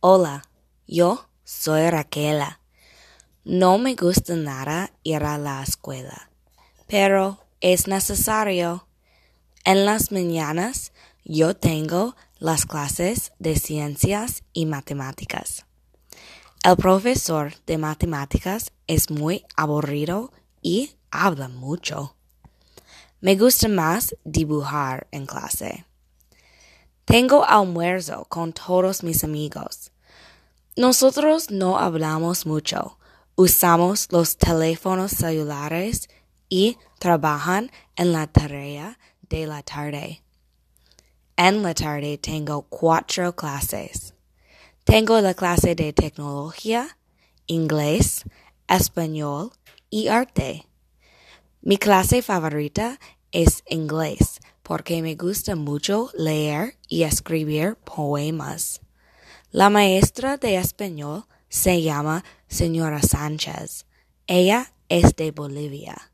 Hola, yo soy Raquela. No me gusta nada ir a la escuela, pero es necesario. En las mañanas yo tengo las clases de ciencias y matemáticas. El profesor de matemáticas es muy aburrido y habla mucho. Me gusta más dibujar en clase. Tengo almuerzo con todos mis amigos. Nosotros no hablamos mucho. Usamos los teléfonos celulares y trabajan en la tarea de la tarde. En la tarde tengo cuatro clases. Tengo la clase de tecnología, inglés, español y arte. Mi clase favorita es inglés porque me gusta mucho leer y escribir poemas. La maestra de español se llama señora Sánchez. Ella es de Bolivia.